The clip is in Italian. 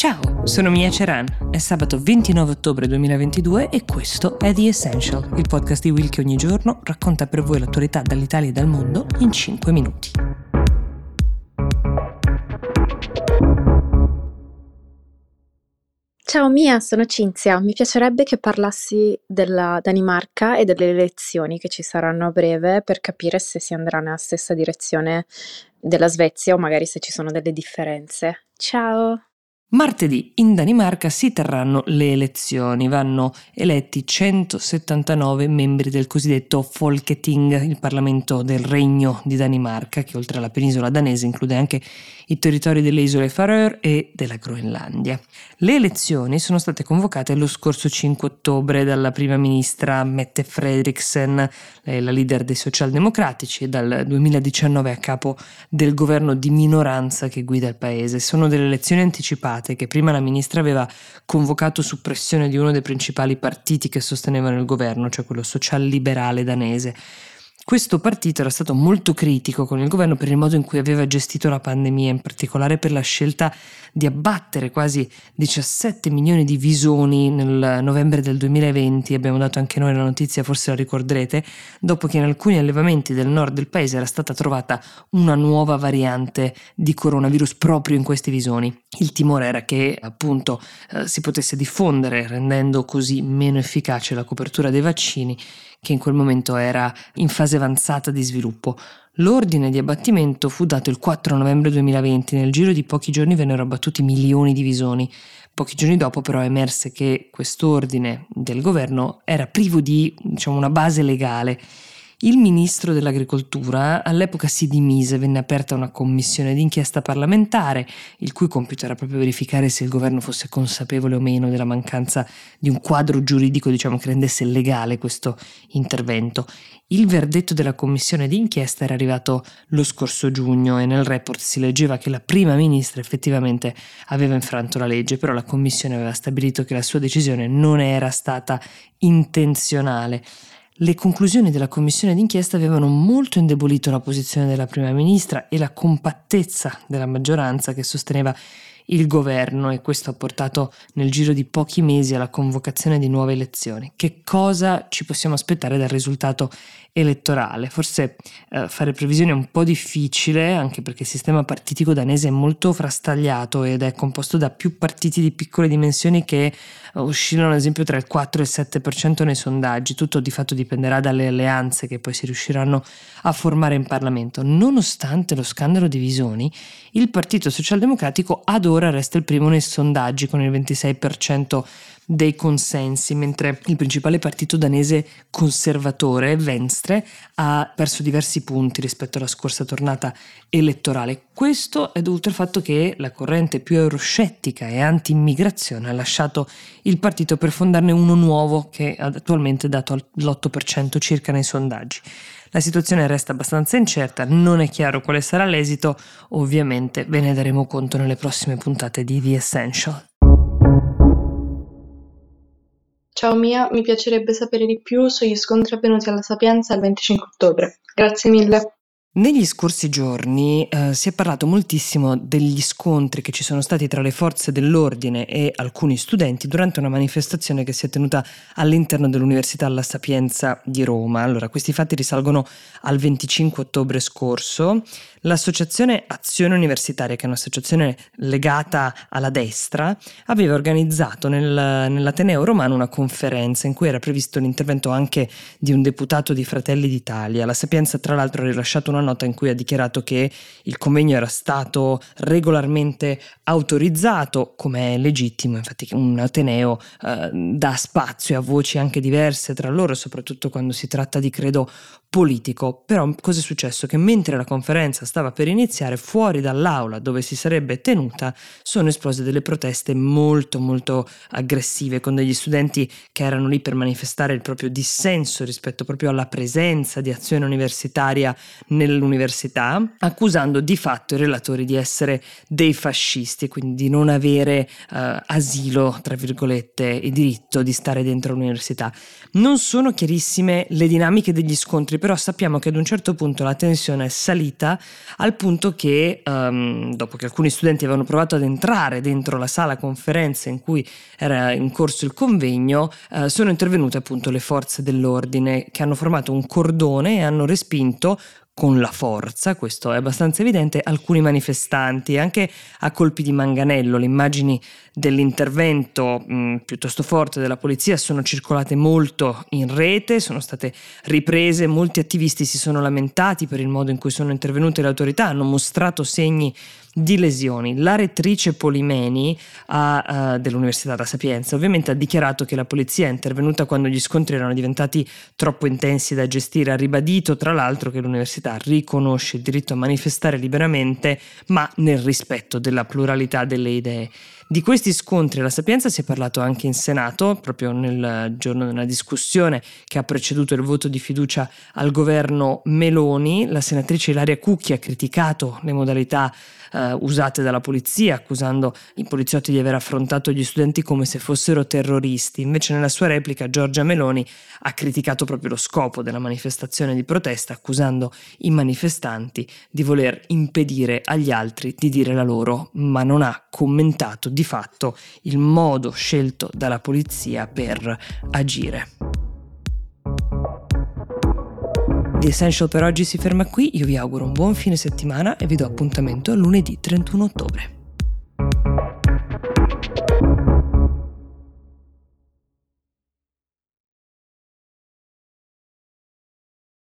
Ciao, sono Mia Ceran. È sabato 29 ottobre 2022 e questo è The Essential, il podcast di Will che ogni giorno racconta per voi l'attualità dall'Italia e dal mondo in 5 minuti. Ciao Mia, sono Cinzia. Mi piacerebbe che parlassi della Danimarca e delle elezioni che ci saranno a breve per capire se si andrà nella stessa direzione della Svezia o magari se ci sono delle differenze. Ciao! Martedì in Danimarca si terranno le elezioni, vanno eletti 179 membri del cosiddetto Folketing, il Parlamento del Regno di Danimarca, che oltre alla penisola danese include anche i territori delle isole Faroe e della Groenlandia. Le elezioni sono state convocate lo scorso 5 ottobre dalla prima ministra Mette Frederiksen, la leader dei socialdemocratici, e dal 2019 a capo del governo di minoranza che guida il paese. Sono delle elezioni anticipate passate che prima la ministra aveva convocato su pressione di uno dei principali partiti che sostenevano il governo, cioè quello social-liberale danese. Questo partito era stato molto critico con il governo per il modo in cui aveva gestito la pandemia, in particolare per la scelta di abbattere quasi 17 milioni di visoni nel novembre del 2020, abbiamo dato anche noi la notizia, forse la ricorderete, dopo che in alcuni allevamenti del nord del paese era stata trovata una nuova variante di coronavirus proprio in questi visoni. Il timore era che appunto eh, si potesse diffondere rendendo così meno efficace la copertura dei vaccini che in quel momento era in fase avanzata di sviluppo. L'ordine di abbattimento fu dato il 4 novembre 2020, nel giro di pochi giorni vennero abbattuti milioni di visoni. Pochi giorni dopo però emerse che quest'ordine del governo era privo di diciamo, una base legale il ministro dell'agricoltura all'epoca si dimise, venne aperta una commissione d'inchiesta parlamentare, il cui compito era proprio verificare se il governo fosse consapevole o meno della mancanza di un quadro giuridico diciamo, che rendesse legale questo intervento. Il verdetto della commissione d'inchiesta era arrivato lo scorso giugno e nel report si leggeva che la prima ministra effettivamente aveva infranto la legge, però la commissione aveva stabilito che la sua decisione non era stata intenzionale. Le conclusioni della commissione d'inchiesta avevano molto indebolito la posizione della prima ministra e la compattezza della maggioranza che sosteneva il governo e questo ha portato nel giro di pochi mesi alla convocazione di nuove elezioni. Che cosa ci possiamo aspettare dal risultato elettorale? Forse eh, fare previsioni è un po' difficile, anche perché il sistema partitico danese è molto frastagliato ed è composto da più partiti di piccole dimensioni che eh, oscillano ad esempio tra il 4 e il 7% nei sondaggi. Tutto di fatto dipenderà dalle alleanze che poi si riusciranno a formare in Parlamento. Nonostante lo scandalo di visioni, il Partito Socialdemocratico adora ora resta il primo nei sondaggi con il 26% dei consensi, mentre il principale partito danese conservatore, Venstre, ha perso diversi punti rispetto alla scorsa tornata elettorale. Questo è dovuto al fatto che la corrente più euroscettica e anti-immigrazione ha lasciato il partito per fondarne uno nuovo che attualmente è dato l'8% circa nei sondaggi. La situazione resta abbastanza incerta, non è chiaro quale sarà l'esito, ovviamente ve ne daremo conto nelle prossime puntate di The Essential. Ciao Mia, mi piacerebbe sapere di più sugli scontri avvenuti alla Sapienza il 25 ottobre. Grazie mille. Negli scorsi giorni eh, si è parlato moltissimo degli scontri che ci sono stati tra le forze dell'ordine e alcuni studenti durante una manifestazione che si è tenuta all'interno dell'Università La Sapienza di Roma. Allora, questi fatti risalgono al 25 ottobre scorso. L'associazione Azione Universitaria, che è un'associazione legata alla destra, aveva organizzato nel, nell'Ateneo romano una conferenza in cui era previsto l'intervento anche di un deputato di Fratelli d'Italia. La Sapienza, tra l'altro, ha rilasciato una nota in cui ha dichiarato che il convegno era stato regolarmente autorizzato, come è legittimo, infatti un Ateneo eh, dà spazio a voci anche diverse tra loro, soprattutto quando si tratta di credo politico. Però cosa è successo? Che mentre la conferenza stava per iniziare, fuori dall'aula dove si sarebbe tenuta, sono esplose delle proteste molto molto aggressive con degli studenti che erano lì per manifestare il proprio dissenso rispetto proprio alla presenza di azione universitaria nell'università, accusando di fatto i relatori di essere dei fascisti quindi di non avere uh, asilo, tra virgolette, e diritto di stare dentro l'università. Non sono chiarissime le dinamiche degli scontri però sappiamo che ad un certo punto la tensione è salita al punto che um, dopo che alcuni studenti avevano provato ad entrare dentro la sala conferenze in cui era in corso il convegno, uh, sono intervenute appunto le forze dell'ordine che hanno formato un cordone e hanno respinto con la forza, questo è abbastanza evidente, alcuni manifestanti, anche a colpi di manganello. Le immagini dell'intervento mh, piuttosto forte della polizia sono circolate molto in rete, sono state riprese, molti attivisti si sono lamentati per il modo in cui sono intervenute le autorità, hanno mostrato segni di lesioni. La rettrice Polimeni a, uh, dell'Università La Sapienza ovviamente ha dichiarato che la polizia è intervenuta quando gli scontri erano diventati troppo intensi da gestire, ha ribadito tra l'altro che l'università riconosce il diritto a manifestare liberamente ma nel rispetto della pluralità delle idee. Di questi scontri alla Sapienza si è parlato anche in Senato, proprio nel giorno della discussione che ha preceduto il voto di fiducia al governo Meloni. La senatrice Ilaria Cucchi ha criticato le modalità eh, usate dalla polizia, accusando i poliziotti di aver affrontato gli studenti come se fossero terroristi. Invece nella sua replica Giorgia Meloni ha criticato proprio lo scopo della manifestazione di protesta, accusando i manifestanti di voler impedire agli altri di dire la loro, ma non ha commentato di fatto il modo scelto dalla polizia per agire. The Essential per oggi si ferma qui, io vi auguro un buon fine settimana e vi do appuntamento a lunedì 31 ottobre.